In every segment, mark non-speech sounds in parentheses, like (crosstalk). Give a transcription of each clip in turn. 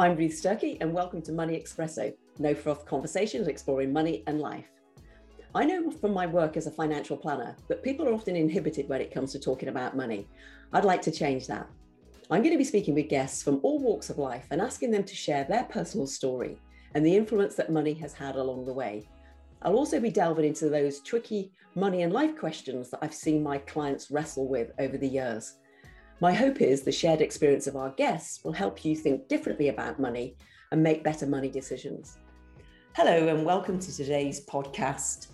I'm Ruth Sturkey, and welcome to Money Espresso, no froth conversations exploring money and life. I know from my work as a financial planner that people are often inhibited when it comes to talking about money. I'd like to change that. I'm going to be speaking with guests from all walks of life and asking them to share their personal story and the influence that money has had along the way. I'll also be delving into those tricky money and life questions that I've seen my clients wrestle with over the years. My hope is the shared experience of our guests will help you think differently about money and make better money decisions. Hello, and welcome to today's podcast.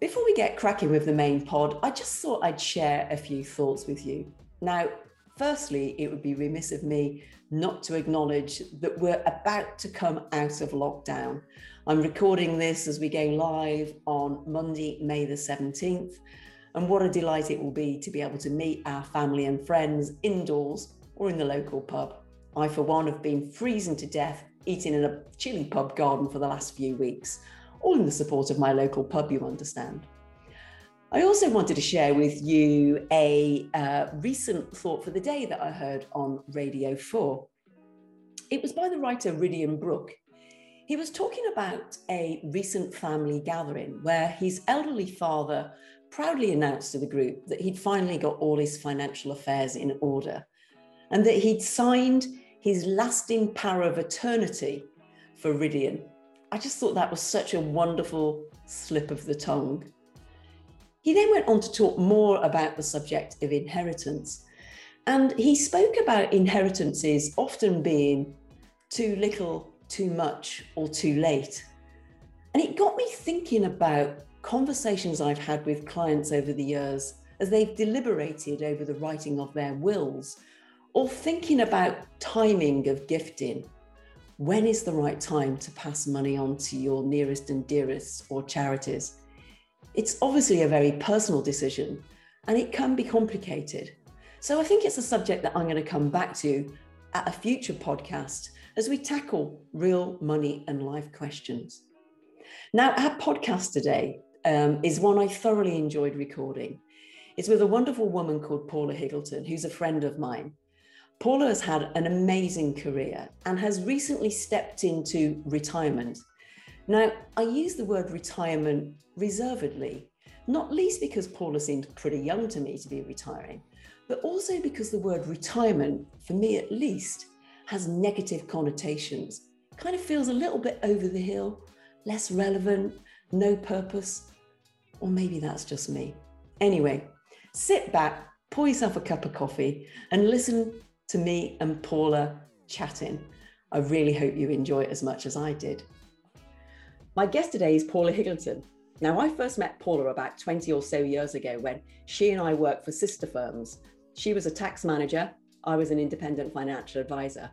Before we get cracking with the main pod, I just thought I'd share a few thoughts with you. Now, firstly, it would be remiss of me not to acknowledge that we're about to come out of lockdown. I'm recording this as we go live on Monday, May the 17th. And what a delight it will be to be able to meet our family and friends indoors or in the local pub. I, for one, have been freezing to death eating in a chilly pub garden for the last few weeks, all in the support of my local pub, you understand. I also wanted to share with you a uh, recent thought for the day that I heard on Radio 4. It was by the writer Rhidian Brook. He was talking about a recent family gathering where his elderly father proudly announced to the group that he'd finally got all his financial affairs in order and that he'd signed his lasting power of eternity for Rhidian. I just thought that was such a wonderful slip of the tongue. He then went on to talk more about the subject of inheritance. And he spoke about inheritances often being too little, too much, or too late. And it got me thinking about conversations I've had with clients over the years as they've deliberated over the writing of their wills or thinking about timing of gifting. When is the right time to pass money on to your nearest and dearest or charities? It's obviously a very personal decision and it can be complicated. So I think it's a subject that I'm going to come back to at a future podcast as we tackle real money and life questions. Now, our podcast today um, is one I thoroughly enjoyed recording. It's with a wonderful woman called Paula Higgleton, who's a friend of mine. Paula has had an amazing career and has recently stepped into retirement. Now, I use the word retirement reservedly, not least because Paula seemed pretty young to me to be retiring, but also because the word retirement, for me at least, has negative connotations. Kind of feels a little bit over the hill, less relevant, no purpose. Or maybe that's just me. Anyway, sit back, pour yourself a cup of coffee, and listen to me and Paula chatting. I really hope you enjoy it as much as I did. My guest today is Paula Higgleton. Now, I first met Paula about 20 or so years ago when she and I worked for sister firms. She was a tax manager, I was an independent financial advisor.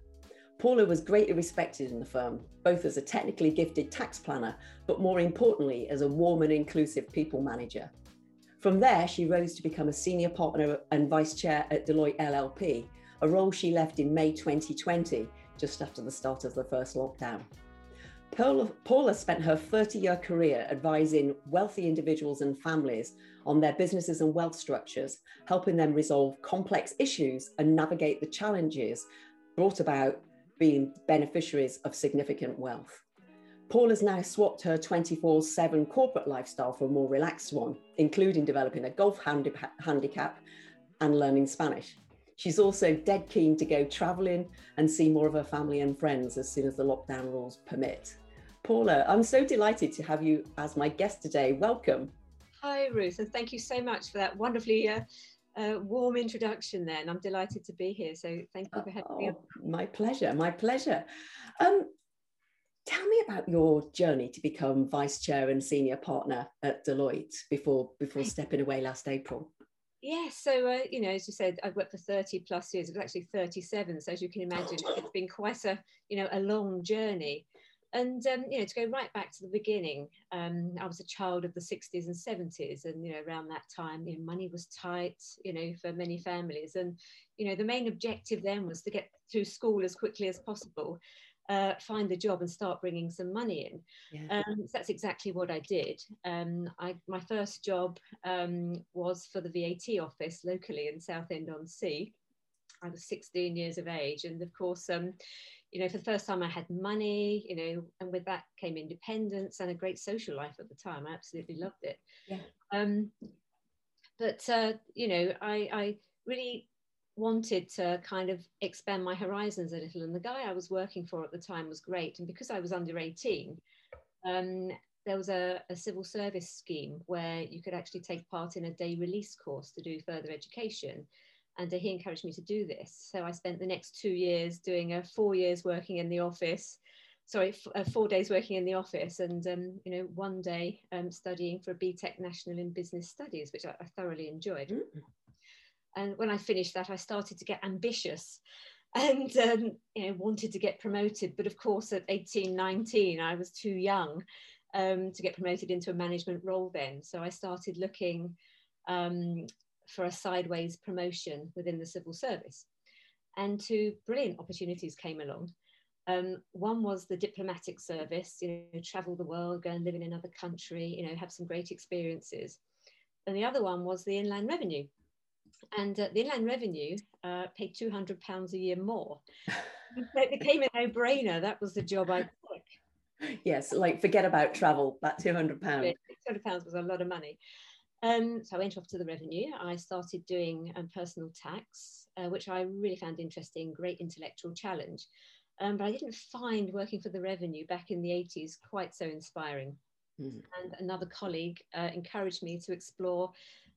Paula was greatly respected in the firm, both as a technically gifted tax planner, but more importantly, as a warm and inclusive people manager. From there, she rose to become a senior partner and vice chair at Deloitte LLP, a role she left in May 2020, just after the start of the first lockdown. Paula, Paula spent her 30 year career advising wealthy individuals and families on their businesses and wealth structures, helping them resolve complex issues and navigate the challenges brought about being beneficiaries of significant wealth. Paul has now swapped her 24 7 corporate lifestyle for a more relaxed one, including developing a golf handi- handicap and learning Spanish. She's also dead keen to go traveling and see more of her family and friends as soon as the lockdown rules permit. Paula, I'm so delighted to have you as my guest today. Welcome. Hi, Ruth, and thank you so much for that wonderfully uh, a warm introduction then. I'm delighted to be here. So thank you for having oh, me. My pleasure, my pleasure. Um, tell me about your journey to become vice chair and senior partner at Deloitte before before stepping away last April. Yes, yeah, so uh, you know, as you said, I've worked for 30 plus years. It was actually 37. So as you can imagine, it's been quite a you know a long journey. And um, you know, to go right back to the beginning, um, I was a child of the 60s and 70s, and you know, around that time, you know, money was tight, you know, for many families, and you know, the main objective then was to get through school as quickly as possible, uh, find a job, and start bringing some money in. Yeah. Um, so that's exactly what I did. Um, I, my first job um, was for the VAT office locally in Southend on Sea I was 16 years of age. And of course, um, you know, for the first time I had money, you know, and with that came independence and a great social life at the time. I absolutely loved it. Yeah. Um, but, uh, you know, I, I really wanted to kind of expand my horizons a little. And the guy I was working for at the time was great. And because I was under 18, um, there was a, a, civil service scheme where you could actually take part in a day release course to do further education. And uh, he encouraged me to do this. So I spent the next two years doing a four years working in the office, sorry, uh, four days working in the office, and um, you know, one day um, studying for a BTEC National in Business Studies, which I, I thoroughly enjoyed. Mm. And when I finished that, I started to get ambitious and um, you know wanted to get promoted but of course at 18 19 i was too young um, to get promoted into a management role then. So I started looking um, for a sideways promotion within the civil service. And two brilliant opportunities came along. Um, one was the diplomatic service, you know, travel the world, go and live in another country, you know, have some great experiences. And the other one was the Inland Revenue. And uh, the Inland Revenue uh, paid £200 a year more. it became a no brainer. That was the job I took. (laughs) yes, like forget about travel, that £200. £200 was a lot of money. Um, so I went off to the revenue. I started doing um, personal tax, uh, which I really found interesting, great intellectual challenge. Um, but I didn't find working for the revenue back in the 80s quite so inspiring. Mm. And another colleague uh, encouraged me to explore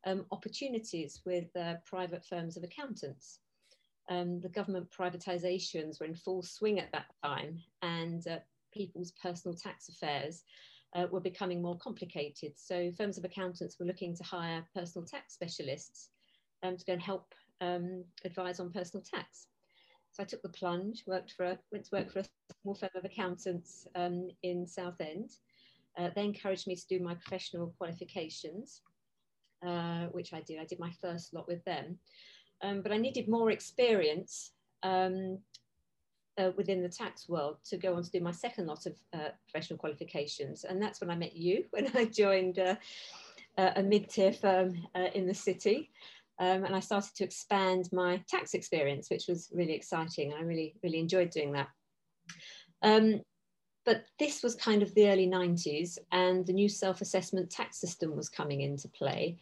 um, opportunities with uh, private firms of accountants. Um, the government privatizations were in full swing at that time, and uh, people's personal tax affairs uh, were becoming more complicated. So firms of accountants were looking to hire personal tax specialists um, to go and help um, advise on personal tax. So I took the plunge, worked for a, went to work for a small firm of accountants um, in Southend. Uh, they encouraged me to do my professional qualifications, uh, which I did. I did my first lot with them. Um, but I needed more experience um, uh, within the tax world to go on to do my second lot of uh, professional qualifications. And that's when I met you, (laughs) when I joined uh, a mid-tier firm uh, in the city. Um, and I started to expand my tax experience, which was really exciting. I really, really enjoyed doing that. Um, but this was kind of the early 90s and the new self-assessment tax system was coming into play.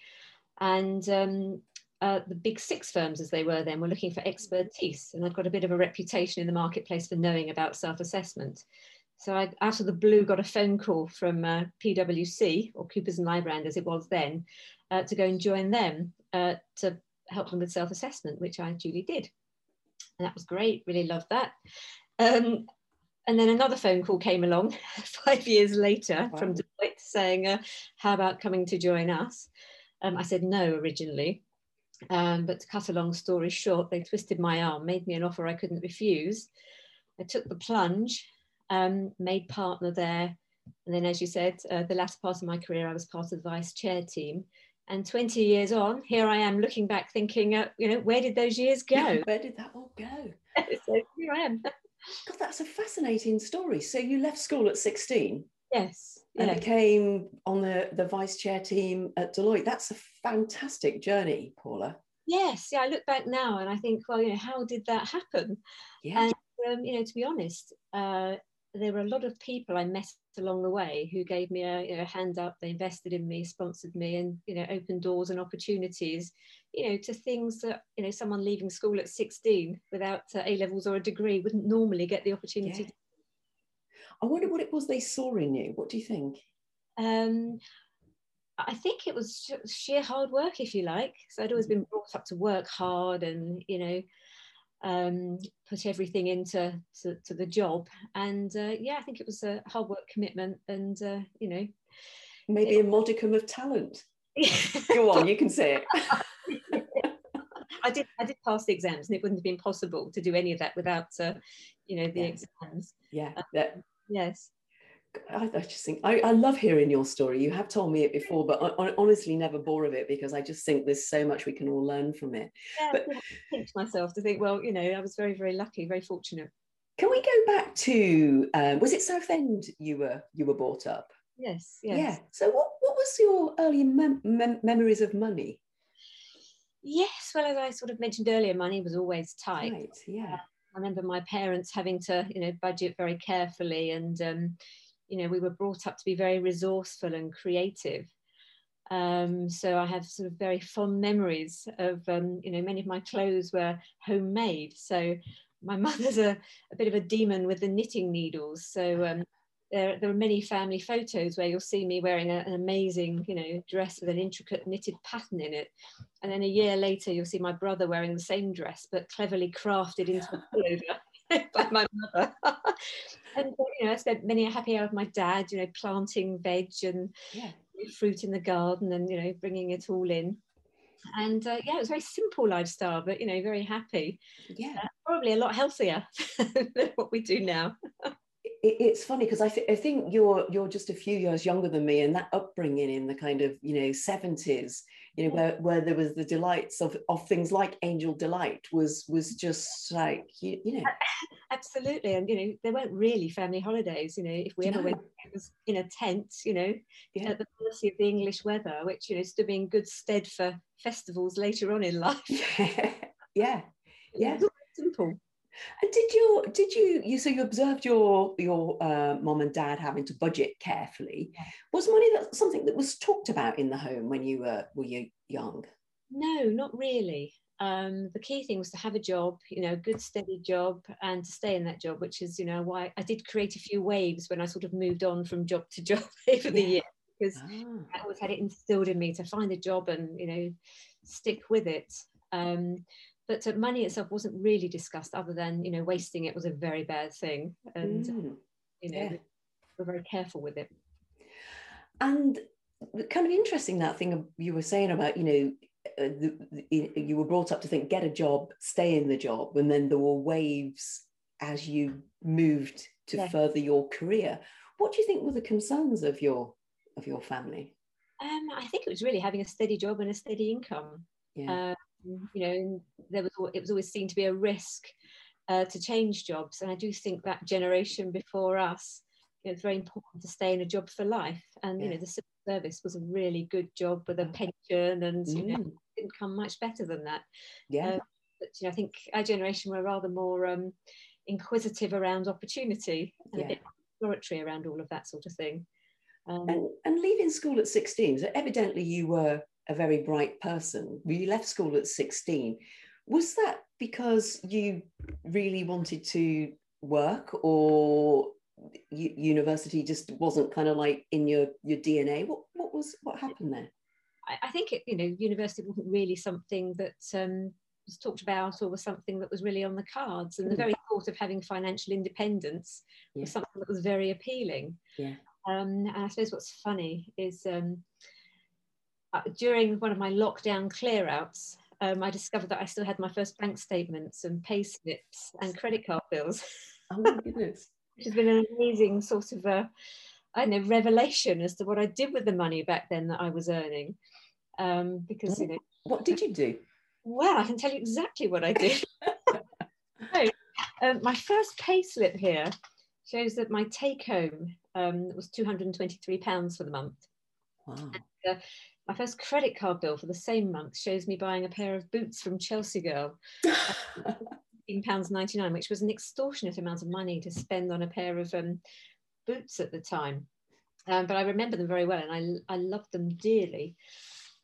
And um, uh, the big six firms as they were then were looking for expertise and I'd got a bit of a reputation in the marketplace for knowing about self-assessment. So I, out of the blue, got a phone call from uh, PwC or Coopers and Lybrand as it was then uh, to go and join them uh, to help them with self-assessment, which I duly did. And that was great, really loved that. Um, and then another phone call came along (laughs) five years later wow. from Deloitte saying, uh, how about coming to join us? Um, I said no originally, um, but to cut a long story short, they twisted my arm, made me an offer I couldn't refuse. I took the plunge, um, made partner there. And then, as you said, uh, the last part of my career, I was part of the vice chair team. And 20 years on, here I am looking back thinking, uh, you know, where did those years go? (laughs) where did that all go? (laughs) so here I am. God, that's a fascinating story. So you left school at 16? Yes. And became on the, the vice chair team at Deloitte. That's a fantastic journey, Paula. Yes, yeah, I look back now and I think, well, you know, how did that happen? Yeah. And, um, you know, to be honest, uh, there were a lot of people I met along the way who gave me a you know, hand up, they invested in me, sponsored me, and you know, opened doors and opportunities, you know, to things that you know someone leaving school at 16 without uh, A levels or a degree wouldn't normally get the opportunity. Yeah. I wonder what it was they saw in you. What do you think? Um, I think it was sheer hard work, if you like. So I'd always been brought up to work hard and, you know, um, put everything into to, to the job. And uh, yeah, I think it was a hard work commitment and, uh, you know. Maybe it, a modicum of talent. (laughs) Go on, you can say it. I did. I did pass the exams, and it wouldn't have been possible to do any of that without, uh, you know, the yeah. exams. Yeah. Um, yes. I, I, just think I, I, love hearing your story. You have told me it before, but I, I, honestly never bore of it because I just think there's so much we can all learn from it. Yeah, but I pinch myself to think, well, you know, I was very, very lucky, very fortunate. Can we go back to um, was it Southend you were you were brought up? Yes, yes. Yeah. So what what was your early mem- mem- memories of money? Yes, well, as I sort of mentioned earlier, money was always tight. Right, yeah. I remember my parents having to, you know, budget very carefully, and um, you know, we were brought up to be very resourceful and creative. Um, so I have sort of very fond memories of, um, you know, many of my clothes were homemade. So my (laughs) mother's a, a bit of a demon with the knitting needles. So um, there, there are many family photos where you'll see me wearing a, an amazing, you know, dress with an intricate knitted pattern in it. And then a year later, you'll see my brother wearing the same dress, but cleverly crafted into a pullover (laughs) by my mother. (laughs) and, you know, I spent many a happy hour with my dad, you know, planting veg and yeah. fruit in the garden and, you know, bringing it all in and uh, yeah, it was a very simple lifestyle, but you know, very happy. Yeah, uh, probably a lot healthier (laughs) than what we do now it's funny because I, th- I think you're you're just a few years younger than me, and that upbringing in the kind of you know seventies, you know, mm. where, where there was the delights of, of things like Angel Delight was was just like you, you know. (laughs) Absolutely, and you know there weren't really family holidays. You know, if we ever no. went, it was in a tent. You know, yeah. at the mercy of the English weather, which you know stood in good stead for festivals later on in life. (laughs) yeah, yeah, yeah. (laughs) simple. And did you did you you so you observed your your uh, mom and dad having to budget carefully? Yeah. Was money that something that was talked about in the home when you were were you young? No, not really. Um, the key thing was to have a job, you know, a good steady job, and to stay in that job, which is you know why I did create a few waves when I sort of moved on from job to job (laughs) over yeah. the year because ah. I always had it instilled in me to find a job and you know stick with it. Um, but uh, money itself wasn't really discussed other than you know wasting it was a very bad thing and mm. you know yeah. we're very careful with it and kind of interesting that thing you were saying about you know uh, the, the, you were brought up to think get a job stay in the job and then there were waves as you moved to yeah. further your career what do you think were the concerns of your of your family um, i think it was really having a steady job and a steady income yeah. Uh, you know, there was it was always seen to be a risk uh, to change jobs, and I do think that generation before us, you know, it's very important to stay in a job for life. And yeah. you know, the civil service was a really good job with a pension, and mm. you know, mm. didn't come much better than that. Yeah. Uh, but you know, I think our generation were rather more um, inquisitive around opportunity and yeah. a bit exploratory around all of that sort of thing. Um, and, and leaving school at 16, so evidently you were a very bright person. You left school at 16. Was that because you really wanted to work or university just wasn't kind of like in your, your DNA? What, what was, what happened there? I, I think, it, you know, university wasn't really something that um, was talked about or was something that was really on the cards. And the hmm. very thought of having financial independence yeah. was something that was very appealing. Yeah. Um, and I suppose what's funny is um, uh, during one of my lockdown clearouts, um, I discovered that I still had my first bank statements and pay slips and credit card bills. (laughs) Oh my goodness. (laughs) Which has been an amazing sort of a, I don't know, revelation as to what I did with the money back then that I was earning. Um, because, you know. What did you do? Well, I can tell you exactly what I did. (laughs) so, um, my first pay slip here shows that my take home um, was £223 for the month. Wow. And, uh, my first credit card bill for the same month shows me buying a pair of boots from Chelsea Girl. (laughs) £15.99, which was an extortionate amount of money to spend on a pair of um, boots at the time. Um, but I remember them very well and I, I loved them dearly.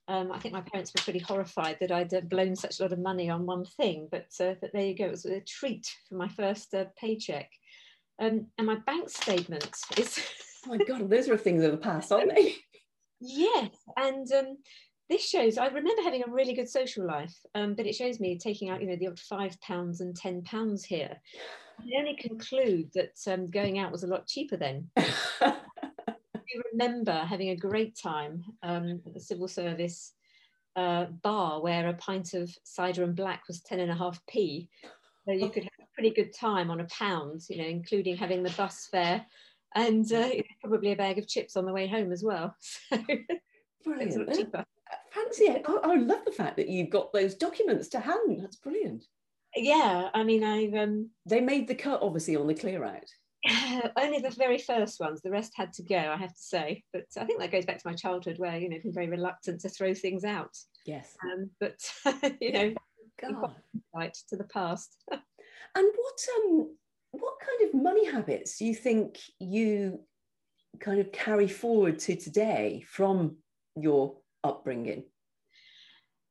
Um, I think my parents were pretty horrified that I'd uh, blown such a lot of money on one thing, but, uh, but there you go, it was a treat for my first uh, paycheck. Um, and my bank statement is. oh my God, those are things of the past, aren't they? (laughs) Yes, and um, this shows. I remember having a really good social life, um, but it shows me taking out, you know, the odd five pounds and ten pounds here. I only conclude that um, going out was a lot cheaper then. (laughs) I remember having a great time um, at the civil service uh, bar where a pint of cider and black was ten and a half p. So you could have a pretty good time on a pound, you know, including having the bus fare and uh, probably a bag of chips on the way home as well. (laughs) So brilliant. cheaper. Fancy it. I, I love the fact that you've got those documents to hand. That's brilliant. Yeah, I mean, I've um, they made the cut obviously on the clear out. (laughs) only the very first ones. The rest had to go, I have to say. But I think that goes back to my childhood, where you know, I'm very reluctant to throw things out. Yes. Um, but (laughs) you know, God. right to the past. and what um, what kind of money habits do you think you kind of carry forward to today from your upbringing?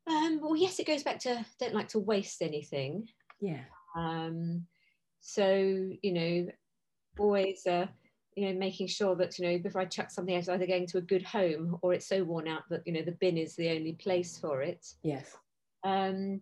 Um, well, yes, it goes back to don't like to waste anything. Yeah. Um, so you know, always uh, you know making sure that you know before I chuck something out, it's either going to a good home or it's so worn out that you know the bin is the only place for it. Yes. Um,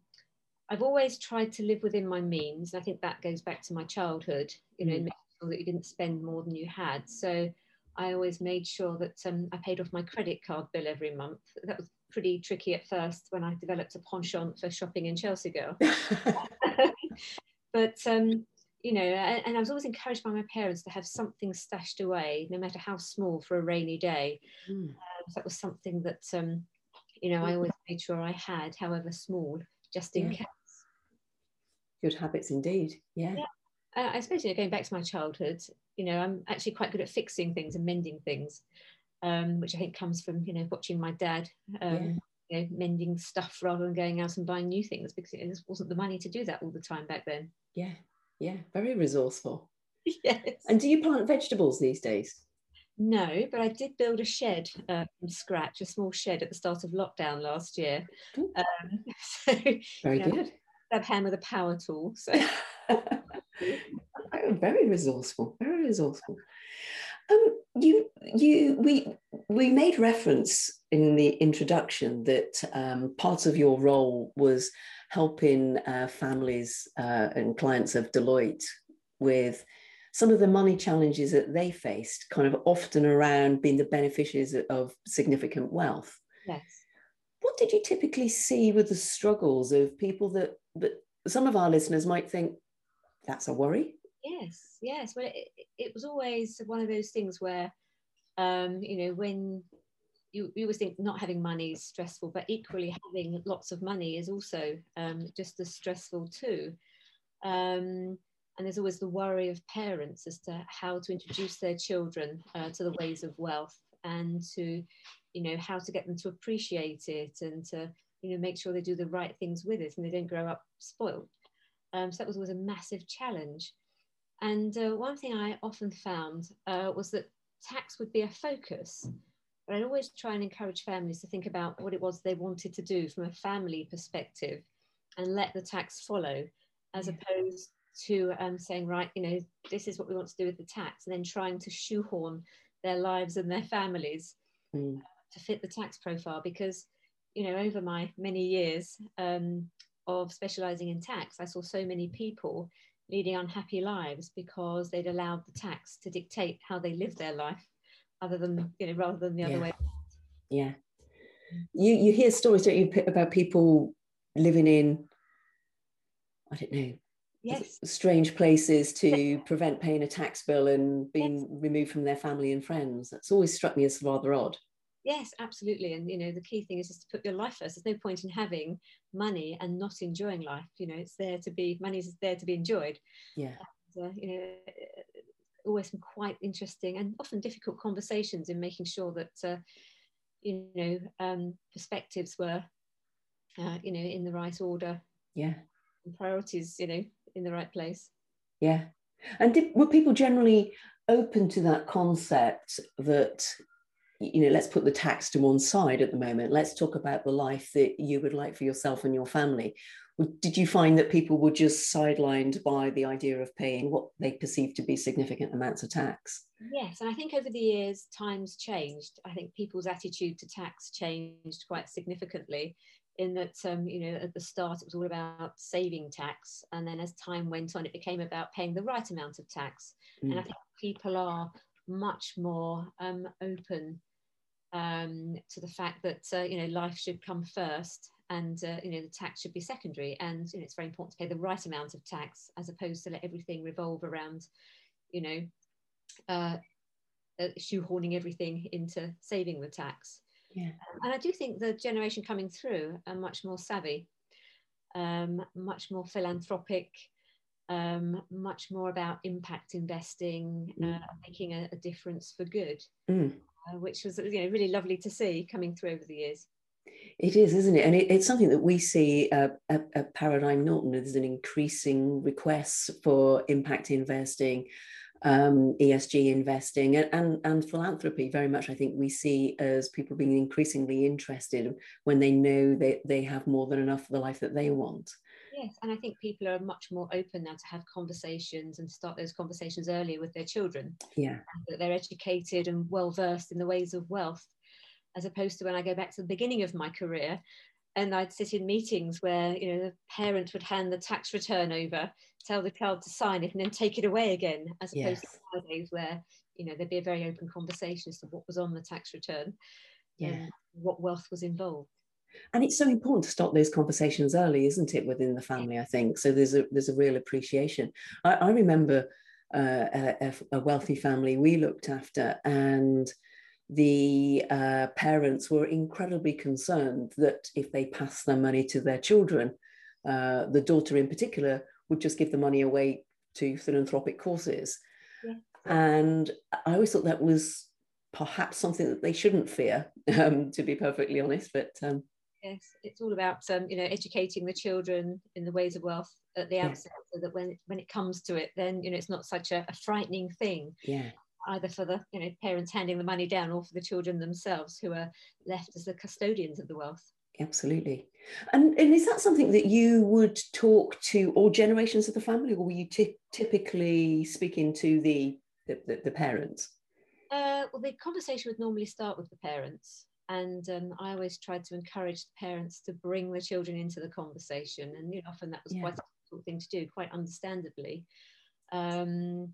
I've always tried to live within my means. I think that goes back to my childhood. You know, Mm. making sure that you didn't spend more than you had. So I always made sure that um, I paid off my credit card bill every month. That was pretty tricky at first when I developed a penchant for shopping in Chelsea Girl. (laughs) (laughs) but um, you know, and, and I was always encouraged by my parents to have something stashed away, no matter how small, for a rainy day. Mm. Um, so that was something that um, you know I always made sure I had, however small, just in Yeah. case. Good habits indeed. Yeah. Yeah. Uh, I suppose you know, going back to my childhood, you know, I'm actually quite good at fixing things and mending things, um, which I think comes from you know watching my dad. Um, You know, mending stuff rather than going out and buying new things because it just wasn't the money to do that all the time back then. Yeah. Yeah. Very resourceful. (laughs) yes. And do you plant vegetables these days? No, but I did build a shed uh, from scratch, a small shed at the start of lockdown last year. Um, (laughs) so Very Yeah. good. Grab hand with a power tool. So (laughs) Oh, very resourceful. Very resourceful. Um, you, you, we, we made reference in the introduction that um, part of your role was helping uh, families uh, and clients of Deloitte with some of the money challenges that they faced, kind of often around being the beneficiaries of significant wealth. yes. What did you typically see with the struggles of people that, that some of our listeners might think that's a worry? Yes, yes. Well, it, it- was always one of those things where, um, you know, when you, you always think not having money is stressful, but equally having lots of money is also um, just as stressful too. Um, and there's always the worry of parents as to how to introduce their children uh, to the ways of wealth and to, you know, how to get them to appreciate it and to, you know, make sure they do the right things with it and they don't grow up spoiled. Um, so that was always a massive challenge. And uh, one thing I often found uh, was that tax would be a focus. But I'd always try and encourage families to think about what it was they wanted to do from a family perspective and let the tax follow, as Yeah. opposed to um, saying, right, you know, this is what we want to do with the tax, and then trying to shoehorn their lives and their families Mm. to fit the tax profile. Because, you know, over my many years um, of specializing in tax, I saw so many people leading unhappy lives because they'd allowed the tax to dictate how they lived their life other than you know rather than the other way Yeah. You you hear stories, don't you, about people living in, I don't know, yes strange places to prevent paying a tax bill and being removed from their family and friends. That's always struck me as rather odd. yes absolutely and you know the key thing is just to put your life first there's no point in having money and not enjoying life you know it's there to be money is there to be enjoyed Yeah. uh, you know always some quite interesting and often difficult conversations in making sure that uh, you know um, perspectives were uh, you know in the right order Yeah. and priorities you know in the right place Yeah. And did, were people generally open to that concept that, you know, let's put the tax to one side at the moment. Let's talk about the life that you would like for yourself and your family. Did you find that people were just sidelined by the idea of paying what they perceived to be significant amounts of tax? Yes, and I think over the years times changed. I think people's attitude to tax changed quite significantly. In that, um, you know, at the start it was all about saving tax, and then as time went on, it became about paying the right amount of tax. And I Mm. think people are much more um, open um, to the fact that uh, you know life should come first, and uh, you know the tax should be secondary. And you know, it's very important to pay the right amount of tax as opposed to let everything revolve around, you know, uh, uh, shoehorning everything into saving the tax. Yeah. And I do think the generation coming through are much more savvy, um, much more philanthropic, um, much more about impact investing, uh, Mm. making a, a difference for good, Mm. uh, which was you know really lovely to see coming through over the years. It is, isn't it? And it, it's something that we see uh, at, at Paradigm Norton. There's an increasing request for impact investing, um, ESG investing, and, and, and philanthropy. Very much, I think we see as people being increasingly interested when they know that they have more than enough for the life that they want. Yes, and I think people are much more open now to have conversations and start those conversations earlier with their children. Yeah, That they're educated and well versed in the ways of wealth, as opposed to when I go back to the beginning of my career, and I'd sit in meetings where you know the parent would hand the tax return over, tell the child to sign it, and then take it away again, as opposed Yes. to nowadays where you know there'd be a very open conversation as to what was on the tax return, yeah. what wealth was involved. and it's so important to start those conversations early isn't it within the family i think so there's a there's a real appreciation i, I remember uh, a, a wealthy family we looked after and the uh, parents were incredibly concerned that if they passed their money to their children uh, the daughter in particular would just give the money away to philanthropic causes Yeah. and i always thought that was perhaps something that they shouldn't fear um, to be perfectly honest but um, Yes, it's all about um, you know educating the children in the ways of wealth at the Yeah. outset, so that when when it comes to it, then you know it's not such a, a frightening thing yeah either for the you know parents handing the money down or for the children themselves who are left as the custodians of the wealth. Absolutely. And, and is that something that you would talk to all generations of the family, or were you ty- typically speaking to the, the, the, the parents? Uh, well, the conversation would normally start with the parents, and um, I always tried to encourage the parents to bring the children into the conversation, and you know, often that was Yeah. quite a difficult thing to do, quite understandably. Um,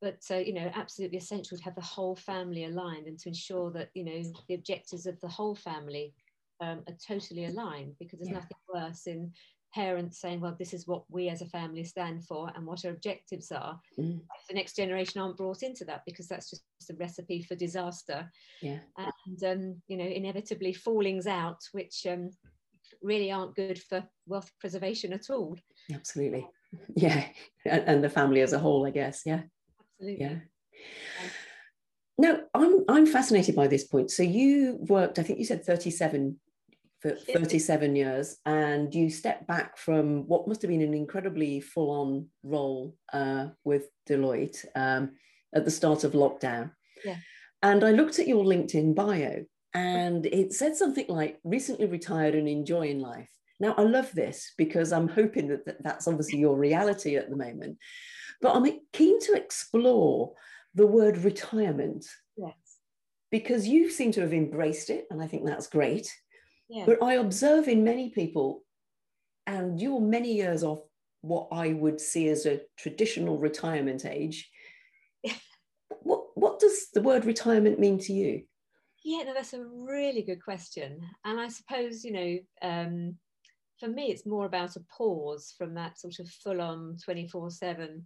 but uh, you know, absolutely essential to have the whole family aligned and to ensure that you know the objectives of the whole family um, are totally aligned, because there's Yeah. nothing worse in parents saying, "Well, this is what we as a family stand for, and what our objectives are." Mm, the next generation aren't brought into that because that's just a recipe for disaster yeah, and um, you know inevitably fallings out which um, really aren't good for wealth preservation at all absolutely. (laughs) Yeah. And, and the family as a whole, I guess. Yeah. Absolutely Yeah. Now, I'm, I'm fascinated by this point. So you worked, I think you said 37 for 37 years, and you stepped back from what must have been an incredibly full on role uh, with Deloitte um, at the start of lockdown. Yeah. And I looked at your LinkedIn bio, and it said something like recently retired and enjoying life. Now, I love this because I'm hoping that, that that's obviously your reality at the moment. But I'm keen to explore the word retirement yes because you seem to have embraced it, and I think that's great. yeah But I observe in many people, and you're many years off what I would see as a traditional retirement age. what, what does the word retirement mean to you? yeah no that's a really good question and i suppose you know um, for me it's more about a pause from that sort of full-on 24-7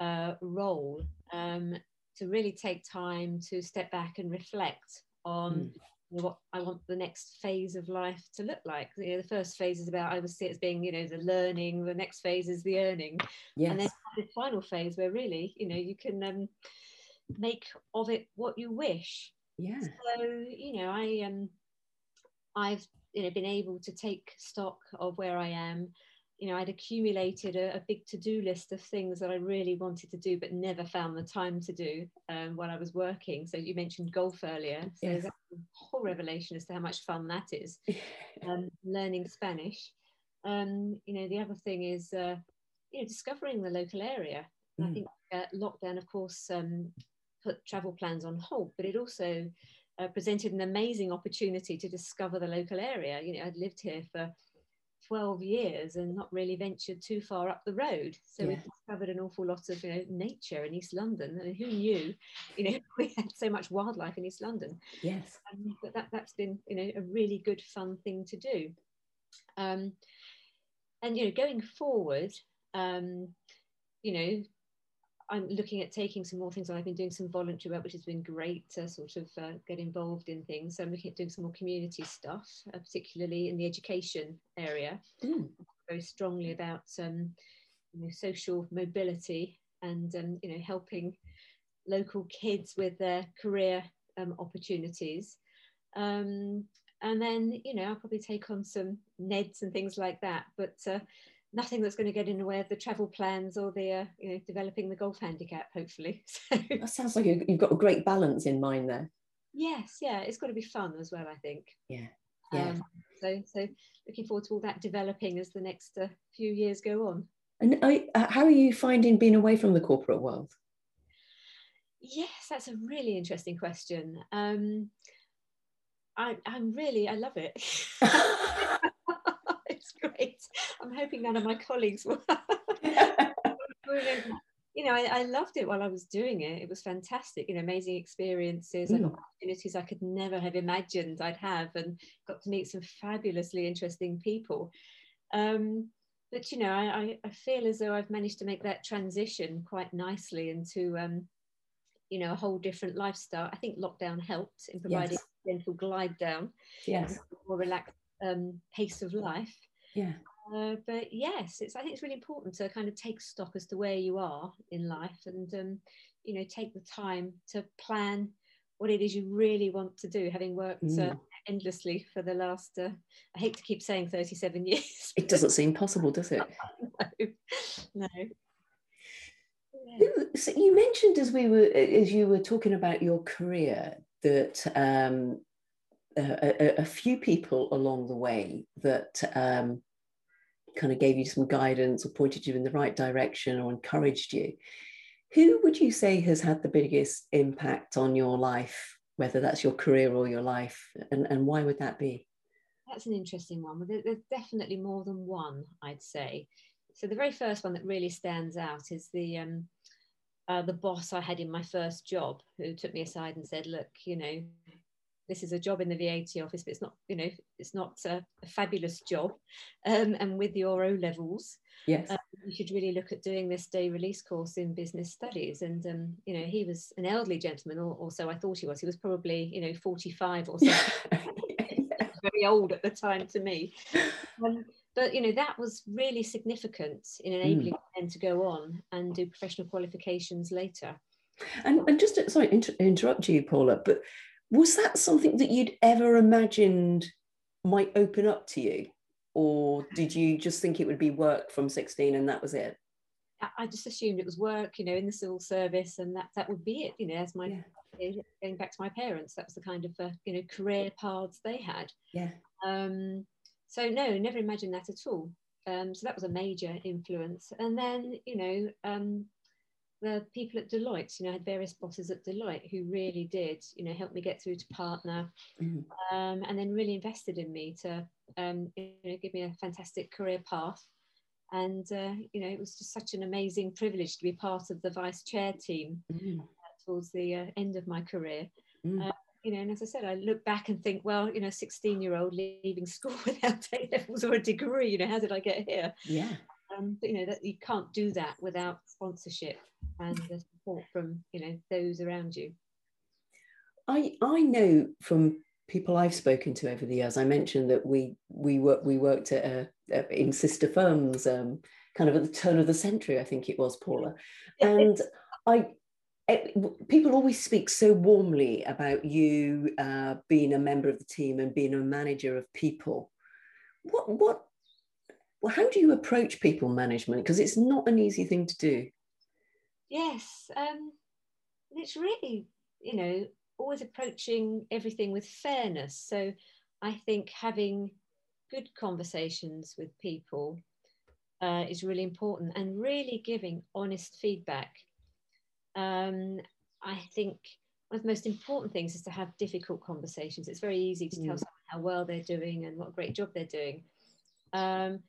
uh, role um, to really take time to step back and reflect on Mm. what I want the next phase of life to look like. You know, the first phase is about I would see it as being, you know, the learning. The next phase is the earning, Yes. and then the final phase where really, you know, you can um, make of it what you wish. yeah. So you know, I um, I've you know been able to take stock of where I am. You know, I'd accumulated a, a big to-do list of things that I really wanted to do, but never found the time to do um, while I was working. So you mentioned golf earlier. So Yes. that's a whole revelation as to how much fun that is. (laughs) Um, learning Spanish. Um, you know, the other thing is, uh, you know, discovering the local area. And I Mm. think uh, lockdown, of course, um, put travel plans on hold, but it also uh, presented an amazing opportunity to discover the local area. You know, I'd lived here for 12 years and not really ventured too far up the road. So we Yeah. discovered an awful lot of you know, nature in East London. And who knew, you know, (laughs) we had so much wildlife in East London. yes. Um, but that, that's been, you know, a really good fun thing to do. Um, and, you know, going forward, um, you know, I'm looking at taking some more things on. I've been doing some voluntary work, which has been great to sort of uh, get involved in things. So I'm looking at doing some more community stuff, uh, particularly in the education area. Mm. Very strongly about um, you know, social mobility and um, you know helping local kids with their career um, opportunities. Um, and then you know I'll probably take on some NEDs and things like that, but uh, nothing that's going to get in the way of the travel plans or the uh, you know developing the golf handicap. Hopefully, (laughs) so, that sounds like you've got a great balance in mind there. Yes, yeah, it's got to be fun as well. I think. Yeah. Yeah. Um, so, so looking forward to all that developing as the next uh, few years go on. And uh, how are you finding being away from the corporate world? Yes, that's a really interesting question. Um, I, I'm really, I love it. (laughs) (laughs) it's great. I'm hoping none of my colleagues will. (laughs) you know, I, I, loved it while I was doing it. It was fantastic, you know, amazing experiences mm. and opportunities I could never have imagined I'd have, and got to meet some fabulously interesting people. Um, but you know, I, I feel as though I've managed to make that transition quite nicely into, um, you know, a whole different lifestyle. I think lockdown helped in providing yes. a gentle glide down, yes, more relaxed um, pace of life. Yeah. Uh, but yes, it's I think it's really important to kind of take stock as to where you are in life, and um, you know, take the time to plan what it is you really want to do, having worked uh, mm. uh, endlessly for the last, uh, I hate to keep saying 37 (laughs) years. It doesn't seem possible, does it? (laughs) no. no. Yeah. So you mentioned as we were, as you were talking about your career, that um, a, a, few people along the way that um, kind of gave you some guidance or pointed you in the right direction or encouraged you. Who would you say has had the biggest impact on your life, whether that's your career or your life, and, and why would that be? That's an interesting one. There's definitely more than one, I'd say. So the very first one that really stands out is the um, uh, the boss I had in my first job, who took me aside and said, "Look, you know, this is a job in the VAT office, but it's not, you know, it's not a, a fabulous job. Um, and with your O levels, yes, um, you should really look at doing this day release course in business studies. And um, you know, he was an elderly gentleman, or, or, so I thought he was. He was probably, you know, forty-five or something. (laughs) (laughs) very old at the time to me. Um, but you know that was really significant in enabling mm. men to go on and do professional qualifications later. And, and just to, sorry, inter- interrupt you, Paula, but was that something that you'd ever imagined might open up to you? Or did you just think it would be work from 16 and that was it? I just assumed it was work, you know, in the civil service, and that that would be it. You know, as my yeah. going back to my parents, that was the kind of uh, you know career paths they had. Yeah. Um, so no, never imagined that at all. Um, so that was a major influence. And then you know, um, the people at Deloitte, you know, I had various bosses at Deloitte who really did, you know, help me get through to partner, mm. um, and then really invested in me to, um, you know, give me a fantastic career path. And uh, you know, it was just such an amazing privilege to be part of the vice chair team mm. towards the uh, end of my career. Mm. Uh, you know, and as I said, I look back and think, well, you know, 16 year old leaving school (laughs) without A levels or a degree, you know, how did I get here? Yeah. Um, but, you know, that you can't do that without sponsorship and the support from you know those around you? I i know from people i've spoken to over the years i mentioned that we we work we worked at a, a, in sister firms um, kind of at the turn of the century i think it was paula. And i it, people always speak so warmly about you uh, being a member of the team and being a manager of people. What what well, how do you approach people management? Because it's not an easy thing to do Yes, um, it's really, you know, always approaching everything with fairness. So I think having good conversations with people uh, is really important and really giving honest feedback. Um, I think one of the most important things is to have difficult conversations. It's very easy to tell mm. someone how well they're doing and what a great job they're doing. Um,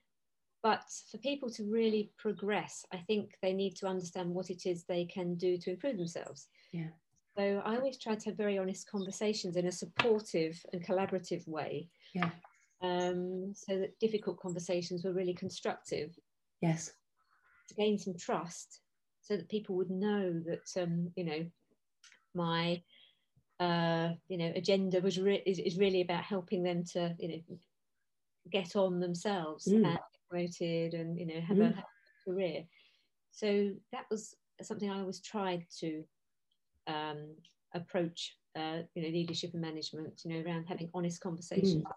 but for people to really progress, I think they need to understand what it is they can do to improve themselves. Yeah. So I always try to have very honest conversations in a supportive and collaborative way. Yeah. Um, so that difficult conversations were really constructive. Yes. To gain some trust, so that people would know that um, you know my uh, you know agenda was re- is, is really about helping them to you know get on themselves mm. and promoted and you know have mm. a career. So that was something I always tried to um, approach, uh, you know, leadership and management, you know, around having honest conversations. Mm.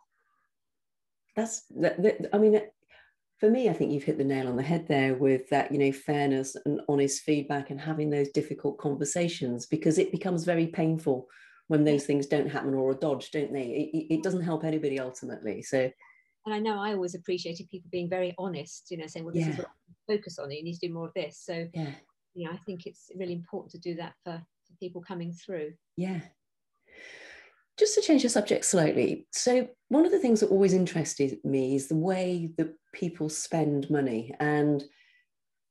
That's, that, that, I mean, for me, I think you've hit the nail on the head there with that, you know, fairness and honest feedback and having those difficult conversations because it becomes very painful when those things don't happen or are dodged, don't they? It, it doesn't help anybody ultimately. So, and I know I always appreciated people being very honest, you know, saying, well, this yeah. is what I focus on, it. you need to do more of this. So, yeah. you know, I think it's really important to do that for, for people coming through. Yeah. Just to change the subject slightly. So, one of the things that always interested me is the way that people spend money. And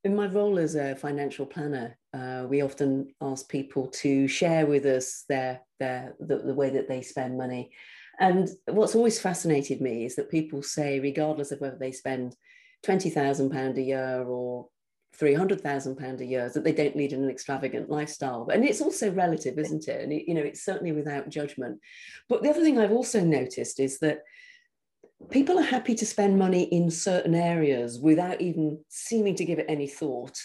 in my role as a financial planner, uh, we often ask people to share with us their, their the, the way that they spend money. And what's always fascinated me is that people say, regardless of whether they spend £20,000 a year or £300,000 a year, that they don't lead an extravagant lifestyle. And it's also relative, isn't it? And, it, you know, it's certainly without judgment. But the other thing I've also noticed is that people are happy to spend money in certain areas without even seeming to give it any thought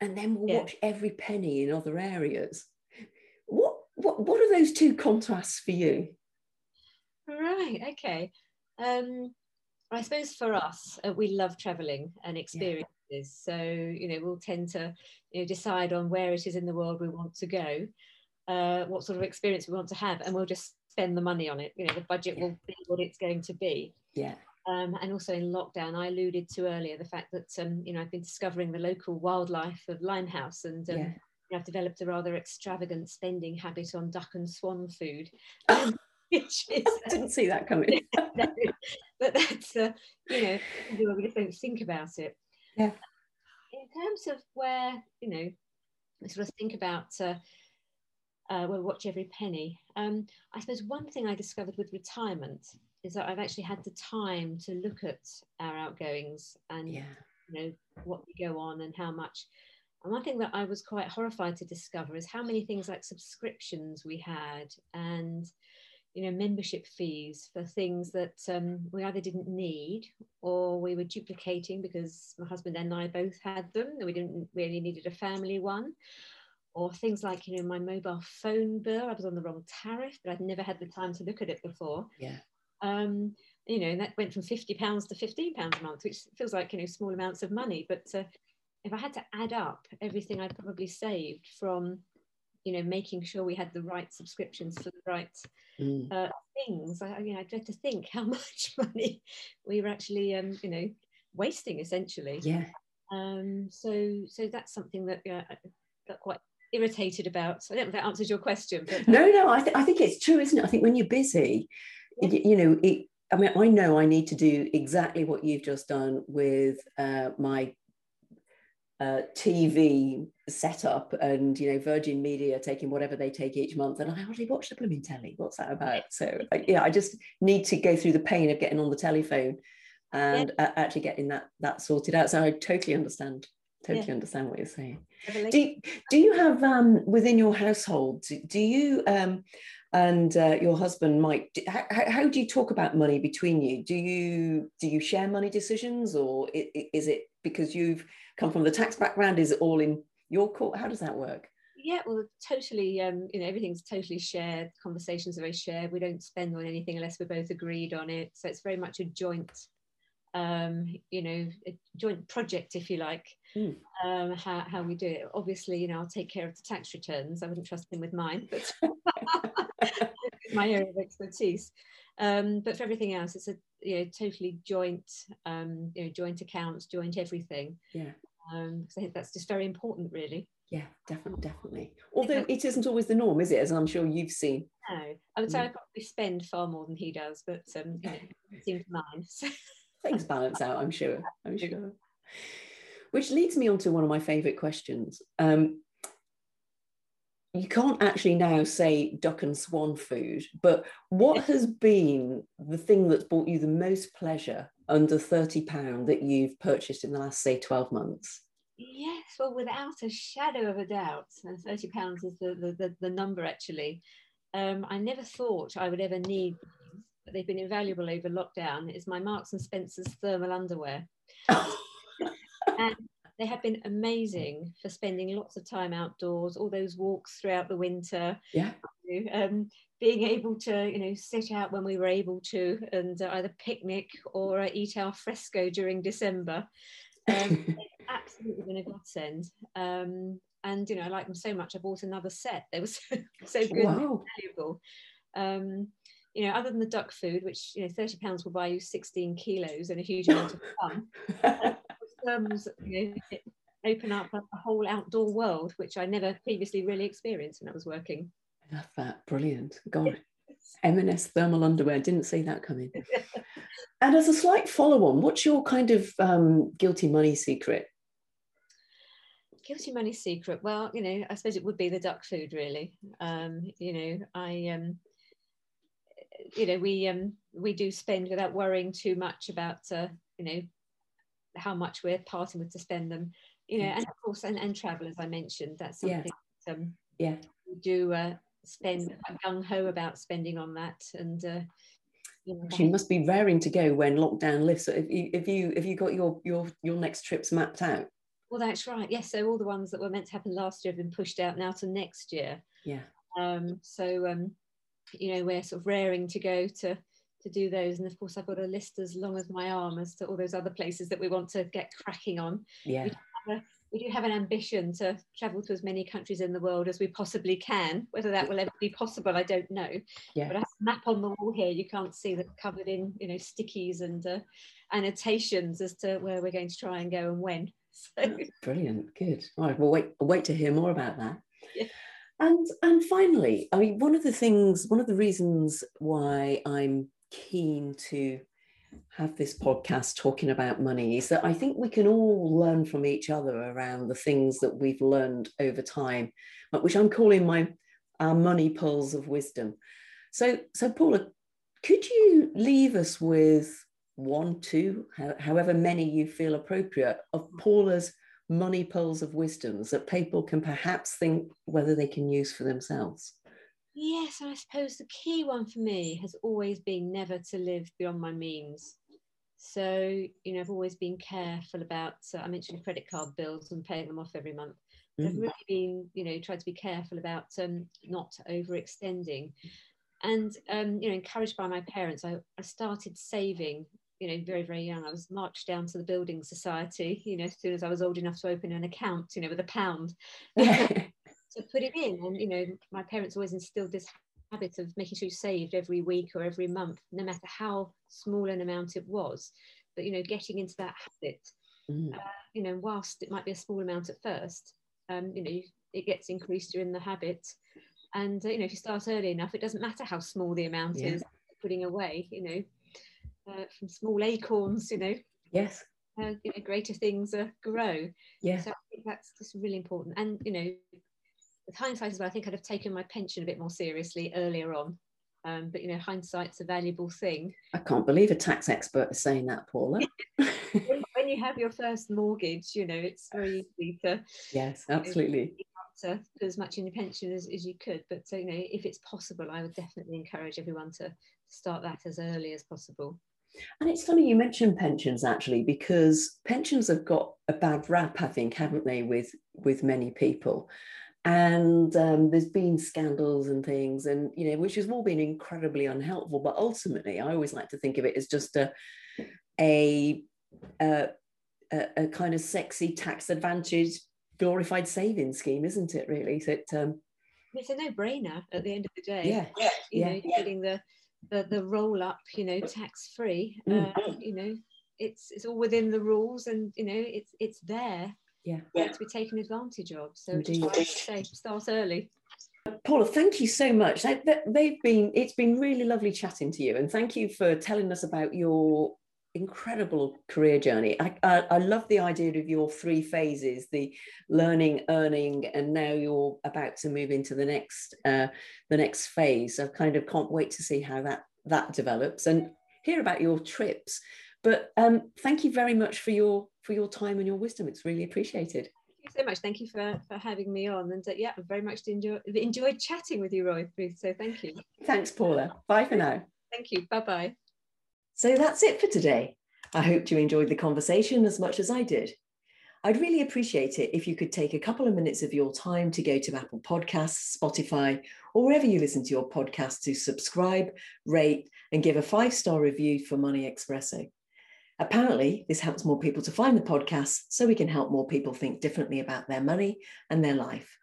and then we'll yeah. watch every penny in other areas what what what are those two contrasts for you right okay um i suppose for us uh, we love traveling and experiences yeah. so you know we'll tend to you know decide on where it is in the world we want to go uh, what sort of experience we want to have and we'll just spend the money on it you know the budget yeah. will be what it's going to be yeah um, and also in lockdown, I alluded to earlier the fact that um, you know I've been discovering the local wildlife of Limehouse, and um, yeah. I've developed a rather extravagant spending habit on duck and swan food. (coughs) which is, I didn't see that coming. (laughs) no, but that's uh, you know we just don't think about it. Yeah. In terms of where you know, we sort of think about. Uh, uh, we'll watch every penny. Um, I suppose one thing I discovered with retirement is that I've actually had the time to look at our outgoings and yeah. you know what we go on and how much. And one thing that I was quite horrified to discover is how many things like subscriptions we had and you know membership fees for things that um, we either didn't need or we were duplicating because my husband and I both had them and we didn't really needed a family one. Or things like you know my mobile phone bill i was on the wrong tariff but i'd never had the time to look at it before. Yeah. Um, you know, and that went from 50 pounds to 15 pounds a month, which feels like, you know, small amounts of money. But uh, if I had to add up everything I'd probably saved from, you know, making sure we had the right subscriptions for the right mm. uh, things, I, you know, I dread to think how (laughs) much money we were actually, um, you know, wasting essentially. Yeah. Um, so, so that's something that uh, I got quite irritated about. So I don't know if that answers your question. But no, no, I, th- I think it's true, isn't it? I think when you're busy, you know, it, I mean, I know I need to do exactly what you've just done with uh, my uh, TV setup and you know Virgin Media taking whatever they take each month, and I hardly watch the blooming telly. What's that about? So yeah, I just need to go through the pain of getting on the telephone and yeah. uh, actually getting that that sorted out. So I totally understand. Totally yeah. understand what you're saying. Do, do you have um, within your household? Do, you um, and uh, your husband Mike, how, how, do you talk about money between you? Do you do you share money decisions, or is it because you've come from the tax background? Is it all in your court? How does that work? Yeah, well, totally. Um, you know, everything's totally shared. Conversations are very shared. We don't spend on anything unless we're both agreed on it. So it's very much a joint, um, you know, a joint project, if you like. Mm. Um, how, how we do it. Obviously, you know, I'll take care of the tax returns. I wouldn't trust him with mine, but (laughs) my area of expertise. Um, but for everything else, it's a you know totally joint, um, you know, joint accounts, joint everything. Yeah. Um, I think that's just very important, really. Yeah, definitely, definitely. Although it isn't always the norm, is it? As I'm sure you've seen. No, I would say mm. I probably spend far more than he does, but um, you know, (laughs) it seems mine. Things balance out, I'm sure. I'm (laughs) sure. Which leads me on to one of my favourite questions. Um, you can't actually now say duck and swan food, but what has been the thing that's brought you the most pleasure under £30 that you've purchased in the last, say, 12 months? Yes, well, without a shadow of a doubt, and £30 is the, the, the, the number actually. Um, I never thought I would ever need but they've been invaluable over lockdown, is my Marks and Spencer's thermal underwear. (laughs) and they have been amazing for spending lots of time outdoors, all those walks throughout the winter. Yeah. Um, being able to, you know, sit out when we were able to and uh, either picnic or uh, eat al fresco during December. Um, (laughs) absolutely been a godsend. Um, and, you know, I like them so much, I bought another set. They were (laughs) so, so good wow. and valuable. Um, you know, other than the duck food, which, you know, 30 pounds will buy you 16 kilos and a huge amount of fun. (laughs) terms, you know, (laughs) open up a, a whole outdoor world, which I never previously really experienced when I was working. I love that. Brilliant. God. M&S thermal underwear. Didn't see that coming. (laughs) and as a slight follow-on, what's your kind of um, guilty money secret? Guilty money secret. Well, you know, I suppose it would be the duck food, really. Um, you know, I, um, you know, we um, we do spend without worrying too much about, uh, you know, how much we're parting with to spend them you know and of course and, and travel as i mentioned that's something yeah. Um, yeah. we do uh, spend a gung-ho about spending on that and uh, you, know, you must be raring to go when lockdown lifts. If you if you if you got your your your next trips mapped out. Well that's right. Yes. So all the ones that were meant to happen last year have been pushed out now to next year. Yeah. Um so um you know we're sort of raring to go to to do those. And of course, I've got a list as long as my arm as to all those other places that we want to get cracking on. Yeah. We do have, a, we do have an ambition to travel to as many countries in the world as we possibly can. Whether that will ever be possible, I don't know. Yeah. But I have a map on the wall here. You can't see that covered in, you know, stickies and uh, annotations as to where we're going to try and go and when. (laughs) So. Brilliant. Good. All right. We'll wait, we'll wait to hear more about that. Yeah. And and finally, I mean, one of the things, one of the reasons why I'm keen to have this podcast talking about money is that I think we can all learn from each other around the things that we've learned over time, which I'm calling my our money pearls of wisdom. So, so Paula, could you leave us with one, two, however many you feel appropriate, of Paula's money pearls of wisdoms that people can perhaps think whether they can use for themselves? Yes, I suppose the key one for me has always been never to live beyond my means. So, you know, I've always been careful about, so I mentioned credit card bills and paying them off every month. Mm. I've really been, you know, tried to be careful about um, not overextending. And, um, you know, encouraged by my parents, I, I started saving, you know, very, very young. I was marched down to the Building Society, you know, as soon as I was old enough to open an account, you know, with a pound. (laughs) (laughs) to put it in. And, you know, my parents always instilled this habit of making sure you saved every week or every month, no matter how small an amount it was. But, you know, getting into that habit, mm. uh, you know, whilst it might be a small amount at first, um, you know, it gets increased during the habit. And, uh, you know, if you start early enough, it doesn't matter how small the amount yeah. is putting away, you know, uh, from small acorns, you know. Yes. Uh, you know, greater things uh, grow. Yeah. So I think that's just really important. And, you know, with hindsight as well, I think I'd have taken my pension a bit more seriously earlier on. Um, but you know, hindsight's a valuable thing. I can't believe a tax expert is saying that, Paula. (laughs) when, when, you have your first mortgage, you know, it's very easy to yes, absolutely. You know, to put as much in your pension as, as you could. But so, you know, if it's possible, I would definitely encourage everyone to start that as early as possible. And it's funny you mentioned pensions actually, because pensions have got a bad rap, I think, haven't they, with with many people and um, there's been scandals and things and you know which has all been incredibly unhelpful but ultimately i always like to think of it as just a a a, a kind of sexy tax advantage glorified saving scheme isn't it really? So it, um, it's a no-brainer at the end of the day. Yeah. Yeah you yeah, know yeah. getting the, the the roll up you know tax free mm. uh, you know it's it's all within the rules and you know it's it's there yeah. yeah. to be taken advantage of. So Indeed. just say, start early. Paula, thank you so much. They, they've been it's been really lovely chatting to you, and thank you for telling us about your incredible career journey. I, I, I, love the idea of your three phases: the learning, earning, and now you're about to move into the next uh, the next phase. I kind of can't wait to see how that that develops and hear about your trips. But um, thank you very much for your for your time and your wisdom. It's really appreciated. Thank you so much. Thank you for, for having me on. And uh, yeah, I've very much enjoy, enjoyed chatting with you, Roy. So thank you. Thanks, Paula. Bye for now. Thank you. Bye bye. So that's it for today. I hope you enjoyed the conversation as much as I did. I'd really appreciate it if you could take a couple of minutes of your time to go to Apple Podcasts, Spotify, or wherever you listen to your podcast to subscribe, rate, and give a five star review for Money Espresso. Apparently, this helps more people to find the podcast so we can help more people think differently about their money and their life.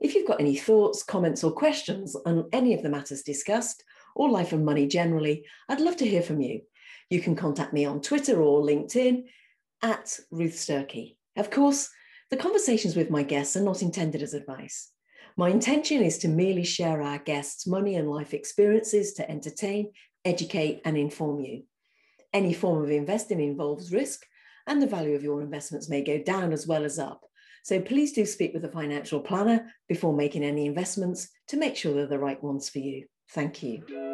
If you've got any thoughts, comments, or questions on any of the matters discussed, or life and money generally, I'd love to hear from you. You can contact me on Twitter or LinkedIn at Ruth Sturkey. Of course, the conversations with my guests are not intended as advice. My intention is to merely share our guests' money and life experiences to entertain, educate, and inform you. Any form of investing involves risk, and the value of your investments may go down as well as up. So please do speak with a financial planner before making any investments to make sure they're the right ones for you. Thank you.